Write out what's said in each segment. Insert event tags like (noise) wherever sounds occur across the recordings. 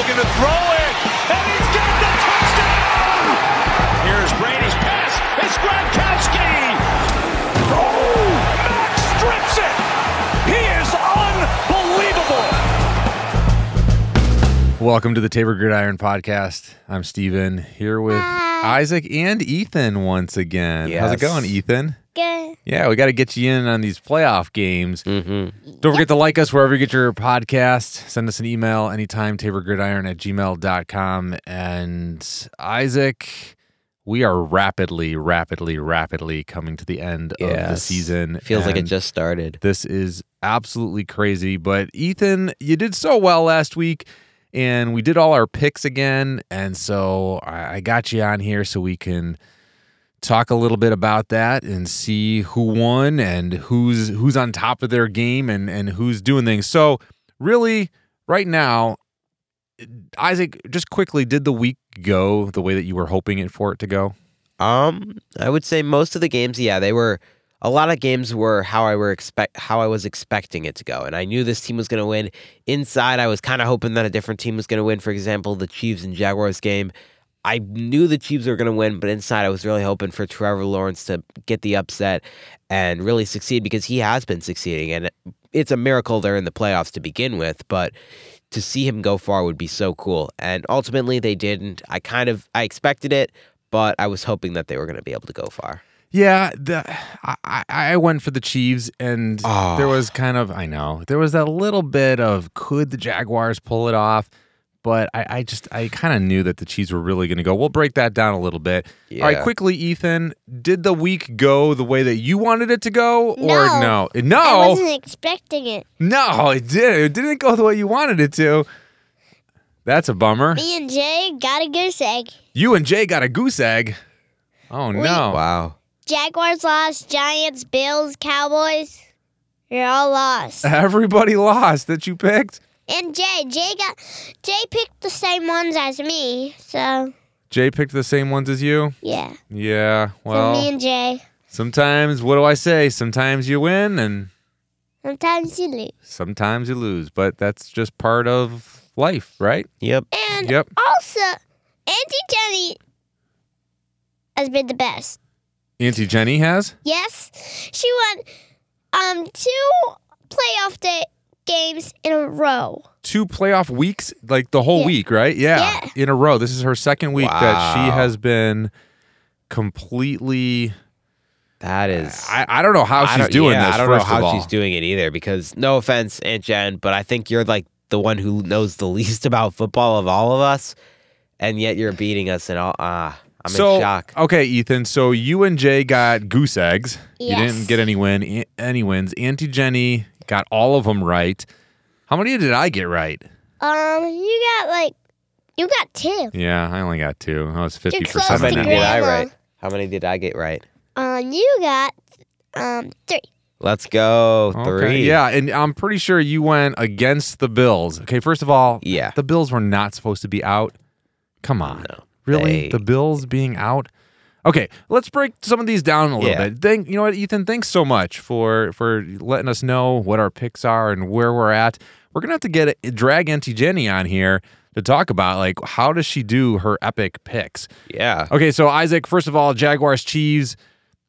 looking to throw it, and he's got the touchdown! Here's Brady's pass. It's Gronkowski. Oh, Max strips it. He is unbelievable. Welcome to the Tabor Gridiron Podcast. I'm Steven here with Isaac and Ethan once again. How's it going, Ethan? Good. Yeah, we got to get you in on these playoff games. Mm-hmm. Don't forget to like us wherever you get your podcast. Send us an email anytime, taborgridiron at gmail.com. And Isaac, we are rapidly, rapidly, rapidly coming to the end of the season. Feels like it just started. This is absolutely crazy. But Ethan, you did so well last week, and we did all our picks again. And so I I got you on here so we can talk a little bit about that and see who won and who's who's on top of their game and and who's doing things. So really, right now, Isaac, just quickly, did the week go the way that you were hoping it for it to go? Um, I would say most of the games, yeah, they were. A lot of games were how I were expect how I was expecting it to go, and I knew this team was going to win. Inside, I was kind of hoping that a different team was going to win. For example, the Chiefs and Jaguars game, I knew the Chiefs were going to win, but inside, I was really hoping for Trevor Lawrence to get the upset and really succeed because he has been succeeding, and it's a miracle they're in the playoffs to begin with. But to see him go far would be so cool, and ultimately they didn't. I kind of I expected it, but I was hoping that they were going to be able to go far. Yeah, the I, I- went for the Chiefs, and Ah. there was kind of I know there was that little bit of could the Jaguars pull it off, but I, I just I kind of knew that the Chiefs were really going to go. We'll break that down a little bit. All right, quickly, Ethan, did the week go the way that you wanted it to go, or No. no? No, I wasn't expecting it. no, it did. It didn't go the way you wanted it to. That's a bummer. Me and Jay got a goose egg. You and Jay got a goose egg. Oh no! Wow. Jaguars lost. Giants, Bills, Cowboys. You're all lost. Everybody lost that you picked. And Jay, Jay got Jay picked the same ones as me. So Jay picked the same ones as you. yeah. Yeah, So well, me and Jay. sometimes what do I say? Sometimes you win and Sometimes you lose. sometimes you lose, but that's just part of life, right? Yep. And Yep. also, Auntie Jenny has been the best. Auntie Jenny has. Yes, she won um two playoff day games in a row. Two playoff weeks, like the whole Yeah. week, right? Yeah, Yeah. in a row. This is her second week that she has been completely. That is. I, I don't know how I she's doing yeah, this. I don't first know how she's doing it either. Because no offense, Aunt Jen, but I think you're like the one who knows the (laughs) least about football of all of us, and yet you're beating us and all. Ah, I'm so, in shock. Okay, Ethan. So you and Jay got goose eggs. You didn't get any win, any wins. Auntie Jenny got all of them right. How many did I get right? Um, you got like you got two. Yeah, I only got two. I was fifty You're percent How close to many that. did I Grandma. write? How many did I get right? Um, you got um three. Let's go Okay, three. Yeah, and I'm pretty sure you went against the Bills. Okay, first of all, Yeah. the Bills were not supposed to be out. Come on, No, really? they- The Bills being out? Okay, let's break some of these down a little Yeah. bit. Thank you know what, Ethan. Thanks so much for for letting us know what our picks are and where we're at. We're gonna have to get a, drag Auntie Jenny on here to talk about like how does she do her epic picks. Yeah. Okay, so Isaac, first of all, Jaguars Chiefs.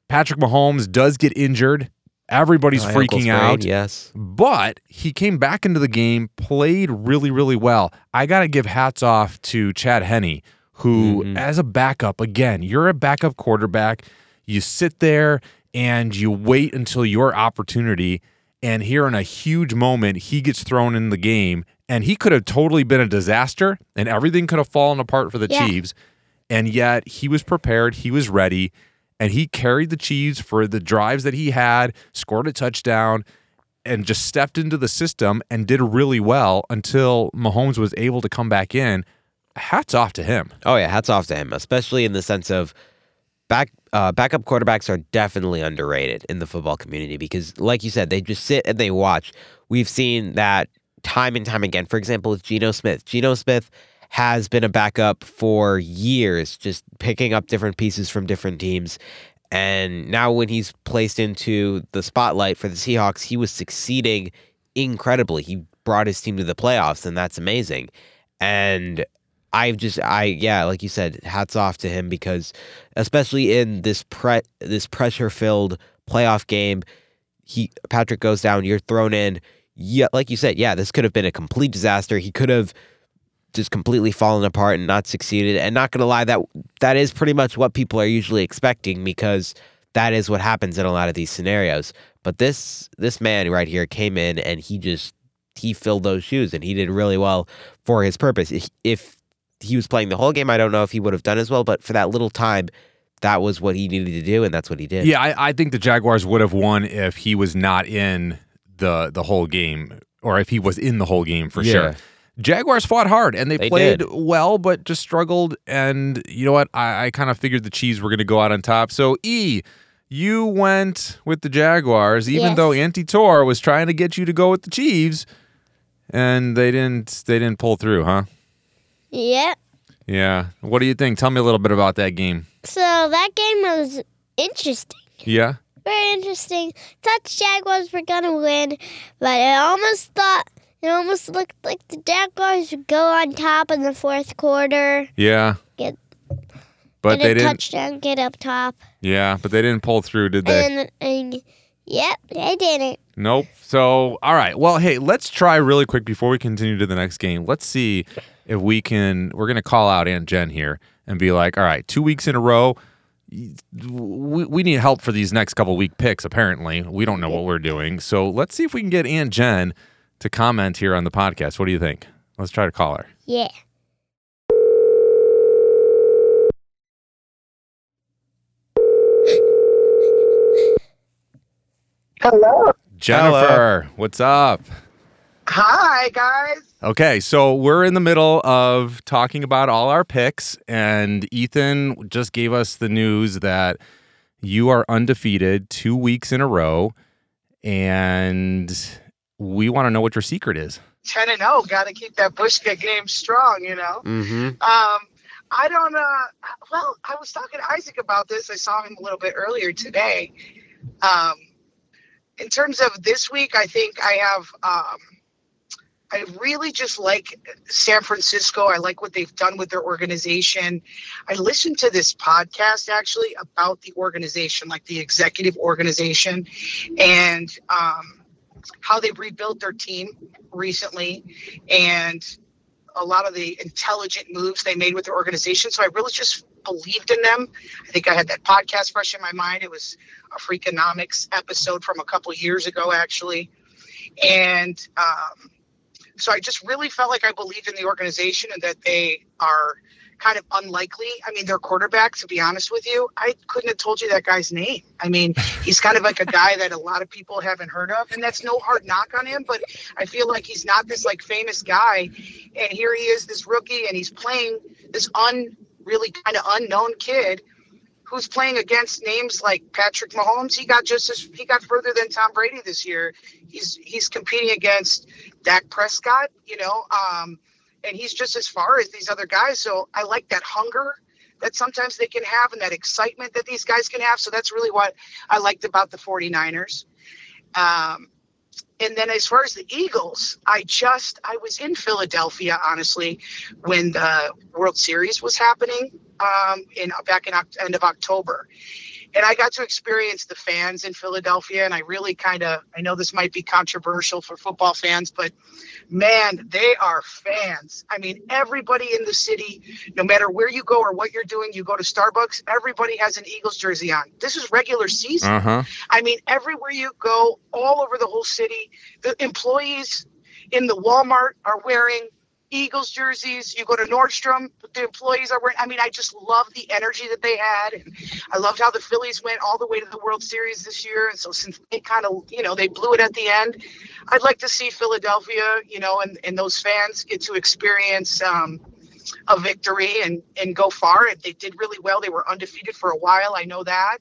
Patrick Mahomes does get injured. Everybody's oh, My freaking sprain, out. Yes. But he came back into the game, played really, really well. I got to give hats off to Chad Henne, who, Mhm. as a backup, again, you're a backup quarterback. You sit there and you wait until your opportunity. And here in a huge moment, he gets thrown in the game. And he could have totally been a disaster and everything could have fallen apart for the Yeah. Chiefs. And yet he was prepared, he was ready, and he carried the Chiefs for the drives that he had, scored a touchdown and just stepped into the system and did really well until Mahomes was able to come back in. Hats off to him. Oh yeah, hats off to him, especially in the sense of back uh, backup quarterbacks are definitely underrated in the football community because, like you said, they just sit and they watch. We've seen that time and time again. For example, with Geno Smith, Geno Smith has been a backup for years, just picking up different pieces from different teams. And now, when he's placed into the spotlight for the Seahawks, he was succeeding incredibly. He brought his team to the playoffs, and that's amazing. and I've just I yeah, like you said, hats off to him because especially in this pre this pressure filled playoff game, he Patrick goes down, you're thrown in. Yeah, like you said, yeah, this could have been a complete disaster. He could have just completely fallen apart and not succeeded. And not gonna lie, that that is pretty much what people are usually expecting because that is what happens in a lot of these scenarios. But this this man right here came in and he just he filled those shoes and he did really well for his purpose. If, if he was playing the whole game, I don't know if he would have done as well, but for that little time, that was what he needed to do, and that's what he did. Yeah, I, I think the Jaguars would have won if he was not in the the whole game, or if he was in the whole game for Yeah. sure. Jaguars fought hard and they, They played did. well, but just struggled. And you know what? I, I kind of figured the Chiefs were going to go out on top. So E, you went with the Jaguars, even Yes. though Auntie Tor was trying to get you to go with the Chiefs, and they didn't. They didn't pull through, huh? Yep. Yeah. What do you think? Tell me a little bit about that game. So that game was interesting. Yeah. Very interesting. Thought the Jaguars were gonna win, but I almost thought it almost looked like the Jaguars would go on top in the fourth quarter, Yeah. Get- But get they a didn't. touchdown, get up top, Yeah, but they didn't pull through, did they? and, and yep, they didn't. Nope. So, all right. Well, hey, let's try really quick before we continue to the next game. Let's see if we can. We're going to call out Aunt Jen here and be like, all right, two weeks in a row. We, we need help for these next couple week picks, apparently. We don't know what we're doing. So, let's see if we can get Aunt Jen to comment here on the podcast. What do you think? Let's try to call her. Yeah. Hello. Jennifer, what's up? Hi, guys. Okay, so we're in the middle of talking about all our picks, and Ethan just gave us the news that you are undefeated two weeks in a row, and we want to know what your secret is. 10 and 0. Got to keep that Bushka game strong, you know. Mm-hmm. Um, I don't, uh, well, I was talking to Isaac about this. I saw him a little bit earlier today. Um, in terms of this week, I think I have, um, I really just like San Francisco. I like what they've done with their organization. I listened to this podcast actually about the organization, like the executive organization, and um, how they rebuilt their team recently, and a lot of the intelligent moves they made with their organization. So I really just believed in them. I think I had that podcast fresh in my mind. It was a Freakonomics episode from a couple years ago, actually, and. Um, so I just really felt like I believed in the organization and that they are kind of unlikely. I mean, their quarterback, to be honest with you, I couldn't have told you that guy's name. I mean, he's kind of like a guy that a lot of people haven't heard of, and that's no hard knock on him, but I feel like he's not this like famous guy. And here he is, this rookie, and he's playing this un really kind of unknown kid who's playing against names like Patrick Mahomes. He got just as he got further than Tom Brady this year. He's he's competing against Dak Prescott, you know, um, and he's just as far as these other guys. So I like that hunger that sometimes they can have and that excitement that these guys can have. So that's really what I liked about the 49ers. Um, and then as far as the Eagles, I just I was in Philadelphia honestly when the World Series was happening um, in back in end of October, and I got to experience the fans in Philadelphia. And I really kind of I know this might be controversial for football fans, but man, they are fans. I mean, everybody in the city, no matter where you go or what you're doing, you go to Starbucks, everybody has an Eagles jersey on. This is regular season. Uh huh. I mean, everywhere you go, all over the whole city, the employees in the Walmart are wearing Eagles jerseys. You go to Nordstrom, the employees are wearing. I mean, I just love the energy that they had, and I loved how the Phillies went all the way to the World Series this year. And so, since they kind of, you know, they blew it at the end, I'd like to see Philadelphia, you know, and and those fans get to experience. Um, a victory and and go far. They did really well. They were undefeated for a while. I know that.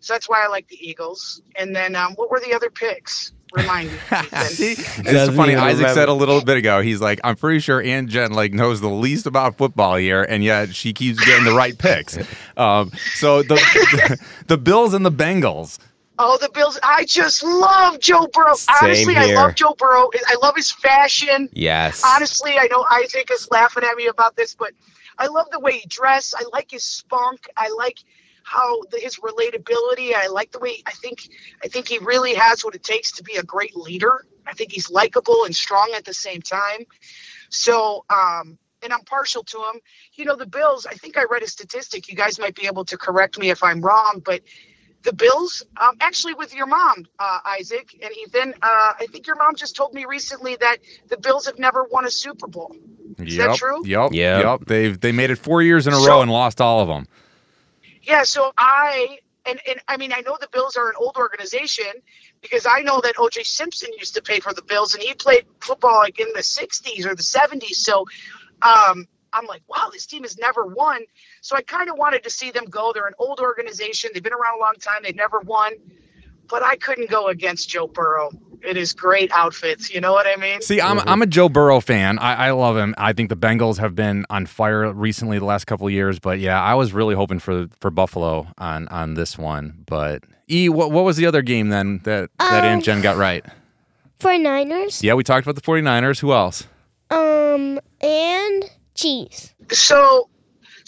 So that's why I like the Eagles. And then um, what were the other picks? Remind me. Ethan. (laughs) See, it's funny. Isaac remember. said a little bit ago. He's like, I'm pretty sure Aunt Jen like knows the least about football here, and yet she keeps getting the right picks. (laughs) Um, so the, the Bills and the Bengals. Oh, the Bills! I just love Joe Burrow. Same Honestly, I love Joe Burrow. I love his fashion. Yes. Honestly, I know Isaac is laughing at me about this, but I love the way he dressed. I like his spunk. I like how the, his relatability. I like the way I think. I think he really has what it takes to be a great leader. I think he's likable and strong at the same time. So, um, and I'm partial to him. You know, the Bills. I think I read a statistic. You guys might be able to correct me if I'm wrong, but the Bills, um, actually, with your mom, uh, Isaac and Ethan. Uh, I think your mom just told me recently that the Bills have never won a Super Bowl. Is yep, that true? Yep. Yep. Yep. They've they made it four years in a So- row and lost all of them. Yeah, so I and, and I mean I know the Bills are an old organization because I know that OJ Simpson used to play for the Bills and he played football like in the '60s or the '70s. So um, I'm like, wow, this team has never won. So I kind of wanted to see them go. They're an old organization. They've been around a long time. They've never won, but I couldn't go against Joe Burrow. It is great outfits. You know what I mean? See, I'm I'm a Joe Burrow fan. I, I love him. I think the Bengals have been on fire recently the last couple of years. But yeah, I was really hoping for for Buffalo on on this one. But E, what what was the other game then that that Um, Aunt Jen got right? For Niners. Yeah, we talked about the 49ers. Who else? Um, and cheese. So,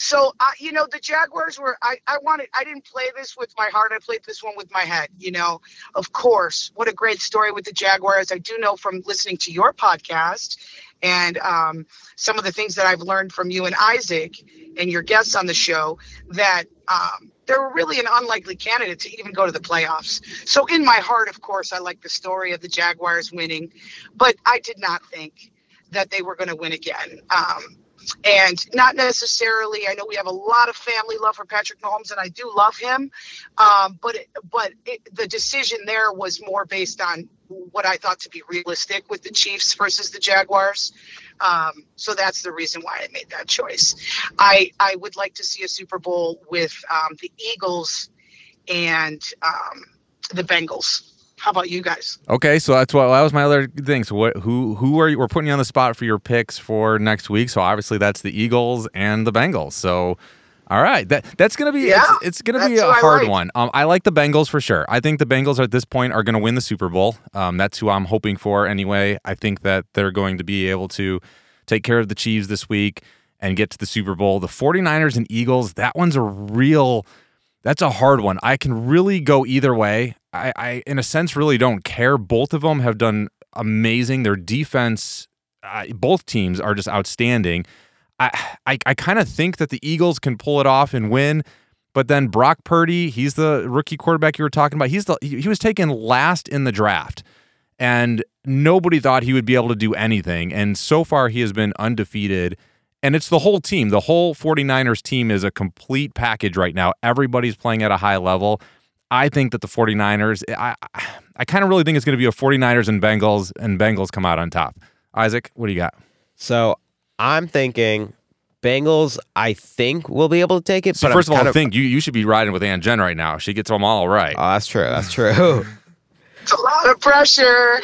so uh, you know, the Jaguars were. I, I wanted. I didn't play this with my heart. I played this one with my head. You know, of course. What a great story with the Jaguars. I do know from listening to your podcast and um, some of the things that I've learned from you and Isaac and your guests on the show that um, they were really an unlikely candidate to even go to the playoffs. So, in my heart, of course, I like the story of the Jaguars winning, but I did not think that they were going to win again. Um, and not necessarily. I know we have a lot of family love for Patrick Mahomes, and I do love him. Um, but it, but it, the decision there was more based on what I thought to be realistic with the Chiefs versus the Jaguars. Um, so that's the reason why I made that choice. I I would like to see a Super Bowl with um, the Eagles and um, the Bengals. How about you guys? Okay, so that's what that was my other thing. So what who who are you we're putting you on the spot for your picks for next week. So obviously that's the Eagles and the Bengals. So all right. That that's gonna be Yeah, it's, it's gonna be a hard like. one. Um I like the Bengals for sure. I think the Bengals at this point are gonna win the Super Bowl. Um that's who I'm hoping for anyway. I think that they're going to be able to take care of the Chiefs this week and get to the Super Bowl. The 49ers and Eagles, that one's a real that's a hard one. I can really go either way. I, I in a sense, really don't care. Both of them have done amazing. Their defense, uh, both teams are just outstanding. I I, I kind of think that the Eagles can pull it off and win. But then Brock Purdy, he's the rookie quarterback you were talking about. He's the he he was taken last in the draft, and nobody thought he would be able to do anything. And so far, he has been undefeated. And it's the whole team. The whole 49ers team is a complete package right now. Everybody's playing at a high level. I think that the 49ers, I, I, I kind of really think it's going to be a 49ers and Bengals, and Bengals come out on top. Isaac, what do you got? So I'm thinking Bengals. I think will be able to take it. So but first I'm of all, kind I think you, you should be riding with Aunt Jen right now. She gets them all right. Oh, that's true. That's true. (laughs) It's a lot of pressure.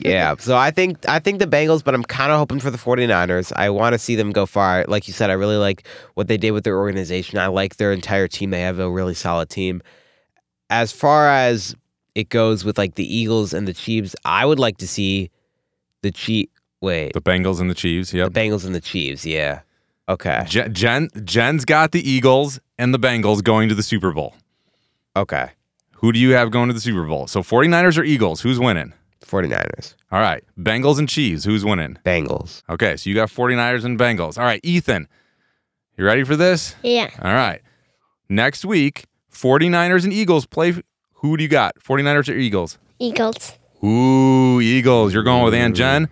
yeah. So I think I think the Bengals, but I'm kind of hoping for the 49ers. I want to see them go far. Like you said, I really like what they did with their organization. I like their entire team. They have a really solid team. As far as it goes with like the Eagles and the Chiefs, I would like to see the Chief. Wait, the Bengals and the Chiefs. Yeah, the Bengals and the Chiefs. Yeah. Okay. Jen, Jen Jen's got the Eagles and the Bengals going to the Super Bowl. Okay. Who do you have going to the Super Bowl? So 49ers or Eagles? Who's winning? 49ers. All right. Bengals and Chiefs. Who's winning? Bengals. Okay. So you got 49ers and Bengals. All right. Ethan, you ready for this? Yeah. All right. Next week, 49ers and Eagles play. Who do you got? 49ers or Eagles? Eagles. Ooh, Eagles. You're going with Aunt Jen?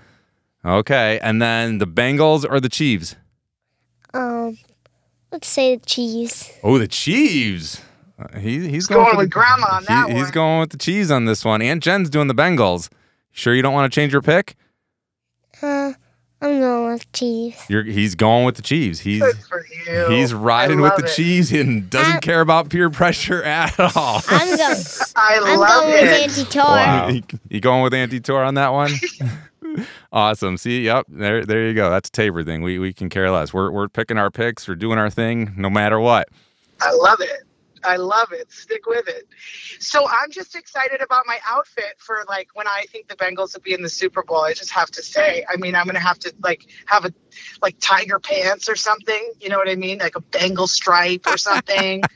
Okay. And then the Bengals or the Chiefs? Um, let's say the cheese. Oh, the Chiefs. Uh, he, he's Going going, with the- grandma on that He's one. going with the cheese on this one. Aunt Jen's doing the Bengals. Sure you don't want to change your pick? Uh, I'm going with cheese. You're, he's going with the Chiefs. He's Good for you. he's riding with the it. cheese and doesn't I'm- care about peer pressure (laughs) at all. I'm going. (laughs) I I'm love going it. with Auntie Tor. Wow. You, you going with Auntie Tor on that one? (laughs) awesome. See, yep, there there you go. That's a Tabor thing. We we can care less. We're we're picking our picks, we're doing our thing no matter what. I love it. I love it. Stick with it. So I'm just excited about my outfit for like when I think the Bengals will be in the Super Bowl. I just have to say. I mean, I'm gonna have to like have a like tiger pants or something. You know what I mean? Like a Bengal stripe or something. (laughs)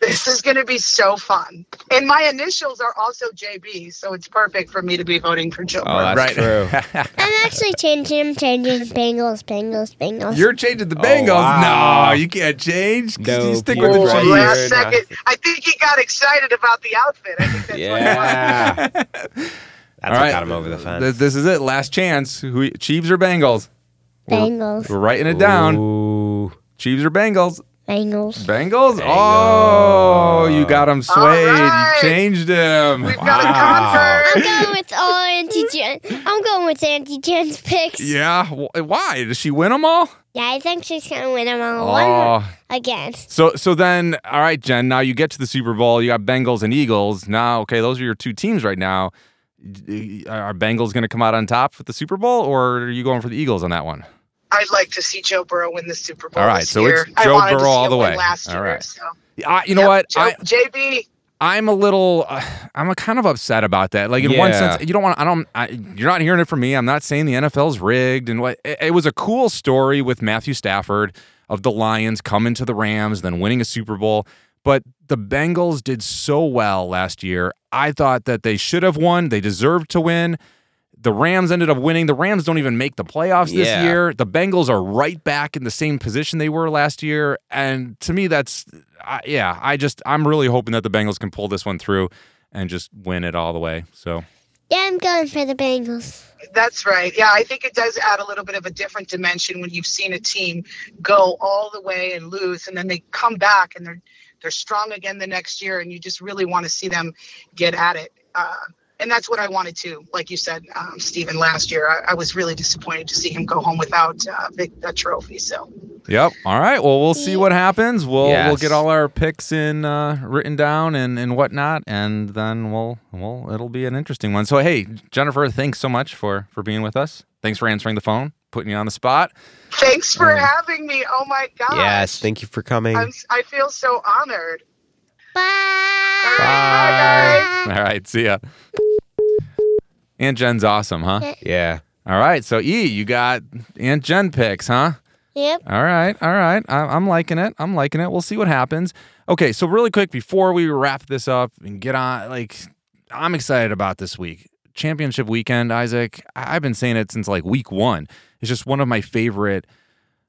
This is going to be so fun. And my initials are also JB, so it's perfect for me to be voting for Joe Oh, Burrow. that's true. (laughs) I'm actually changing, I'm changing Bengals, Bengals, Bengals. You're changing the Oh, Bengals. wow. No, you can't change. No, you stick with the Right Oh, Chiefs. here. last no. second. I think he got excited about the outfit. I think that's Yeah. (laughs) That's All what right. got him over the fence. Th- This is it. Last chance. Who, Chiefs or Bengals? We're- Bengals, We're writing it down. Ooh. Chiefs or Bengals? Bengals. Bengals? Oh, you got him swayed. right. You changed him. We've got a Wow. I'm going with all Auntie Jen. I'm going with Auntie Jen's picks. Yeah. Why? Does she win them all? Yeah, I think she's gonna win them all Oh. again. So so then, all right, Jen. Now you get to the Super Bowl. You got Bengals and Eagles. Now, okay, those are your two teams right now. Are Bengals going to come out on top with the Super Bowl, or are you going for the Eagles on that one? I'd like to see Joe Burrow win the Super Bowl. All right, this so year. it's I Joe to Burrow see all the way. Last All year, right. so. I, you know Yep, what? Joe, I, JB. I'm a little, uh, I'm a kind of upset about that. Like in one sense, you don't want, I don't, I, you're not hearing it from me. I'm not saying the NFL's rigged and what. It, it was a cool story with Matthew Stafford of the Lions coming to the Rams, then winning a Super Bowl. But the Bengals did so well last year. I thought that they should have won. They deserved to win. The Rams ended up winning. The Rams don't even make the playoffs this Yeah. year. The Bengals are right back in the same position they were last year. And to me, that's, I yeah, I just, I'm really hoping that the Bengals can pull this one through and just win it all the way. So, Yeah, I'm going for the Bengals. That's right. Yeah, I think it does add a little bit of a different dimension when you've seen a team go all the way and lose, and then they come back and they're they're strong again the next year, and you just really want to see them get at it. Uh, and that's what I wanted to, like you said, um, Stephen. Last year, I, I was really disappointed to see him go home without uh, Vic, that trophy. So yep. All right. Well, we'll see what happens. We'll we'll get all our picks in uh, written down and and whatnot, and then we'll well, it'll be an interesting one. So, hey, Jennifer, thanks so much for for being with us. Thanks for answering the phone, putting you on the spot. thanks for having me. Oh my gosh. Yes, thank you for coming. I'm, I feel so honored. Bye. Bye. All right. See ya. Aunt Jen's awesome, huh? yeah. All right. So, E, you got Aunt Jen picks, huh? Yep. All right, all right. I, I'm liking it. I'm liking it. We'll see what happens. Okay, so really quick before we wrap this up and get on, like, I'm excited about this week. Championship weekend, Isaac. I- I've been saying it since like week one. It's just one of my favorite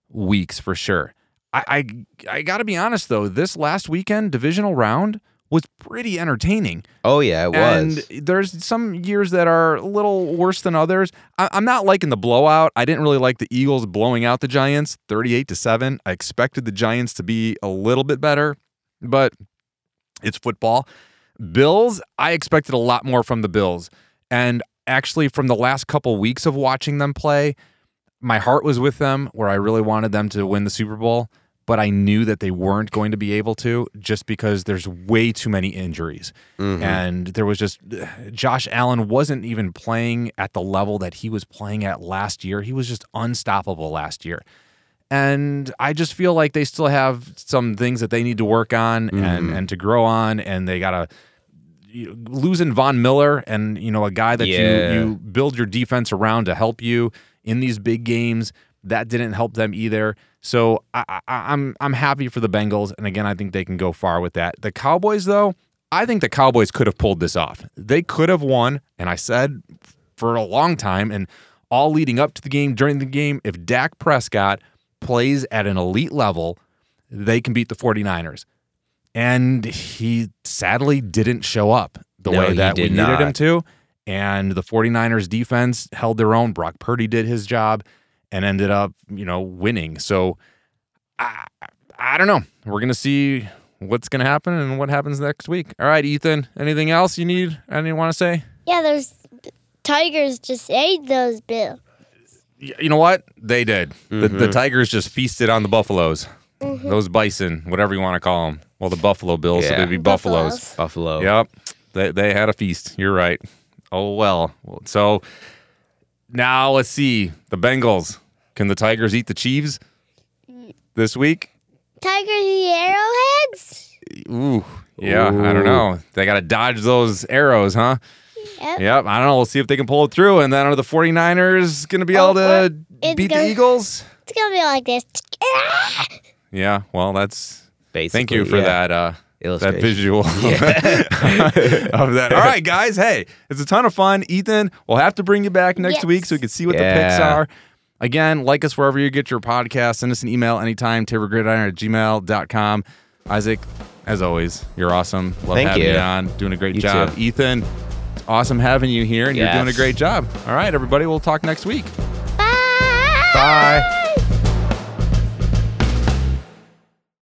weeks for sure. I I, I got to be honest though. This last weekend divisional round was pretty entertaining. Oh yeah, it was. And there's some years that are a little worse than others. I, I'm not liking the blowout. I didn't really like the Eagles blowing out the Giants 38 to 7. I expected the Giants to be a little bit better, but it's football. Bills, I expected a lot more from the Bills. And actually, from the last couple weeks of watching them play, my heart was with them where I really wanted them to win the Super Bowl, but I knew that they weren't going to be able to just because there's way too many injuries. Mhm. And there was just Josh Allen wasn't even playing at the level that he was playing at last year. He was just unstoppable last year. And I just feel like they still have some things that they need to work on and and to grow on and they got to losing Von Miller and you know a guy that Yeah. you you build your defense around to help you in these big games that didn't help them either. So I, I, I'm I'm happy for the Bengals, and again, I think they can go far with that. The Cowboys, though, I think the Cowboys could have pulled this off. They could have won, and I said for a long time, and all leading up to the game, during the game, if Dak Prescott plays at an elite level, they can beat the 49ers. And he sadly didn't show up the No, way that we needed not. him to. And the 49ers defense held their own. Brock Purdy did his job and ended up, you know, winning. So I, I don't know. We're going to see what's going to happen and what happens next week. All right, Ethan, anything else you need? Anything want to say? Yeah, those tigers just ate those bills. You know what? They did. The, the Mhm. Tigers just feasted on the Buffaloes. Those bison, whatever you want to call them. Well, the Buffalo Bills, so Yeah. they'd be Buffaloes. Buffalo. Yep. They, they had a feast. You're right. Oh, well. So now let's see. The Bengals. Can the Tigers eat the Chiefs this week? Tigers eat arrowheads? ooh, yeah, I don't know. They got to dodge those arrows, huh? Yep. Yep. I don't know. We'll see if they can pull it through. And then are the 49ers going to be Oh, able to it's beat gonna- the Eagles? It's gonna be like this. Yeah. Well, that's. Basically, Thank you for yeah. that. Uh, that Illustration. visual (laughs) of that. All right, guys. Hey, it's a ton of fun. Ethan, we'll have to bring you back next Yes. week so we can see what the picks are. Again, like us wherever you get your podcast. Send us an email anytime, taborgridiron at gmail.com. Isaac, as always, you're awesome. Love Thank having you. you. on. Doing a great You job. too. Ethan, it's awesome having you here, and you're doing a great job. All right, everybody, we'll talk next week. Bye. Bye.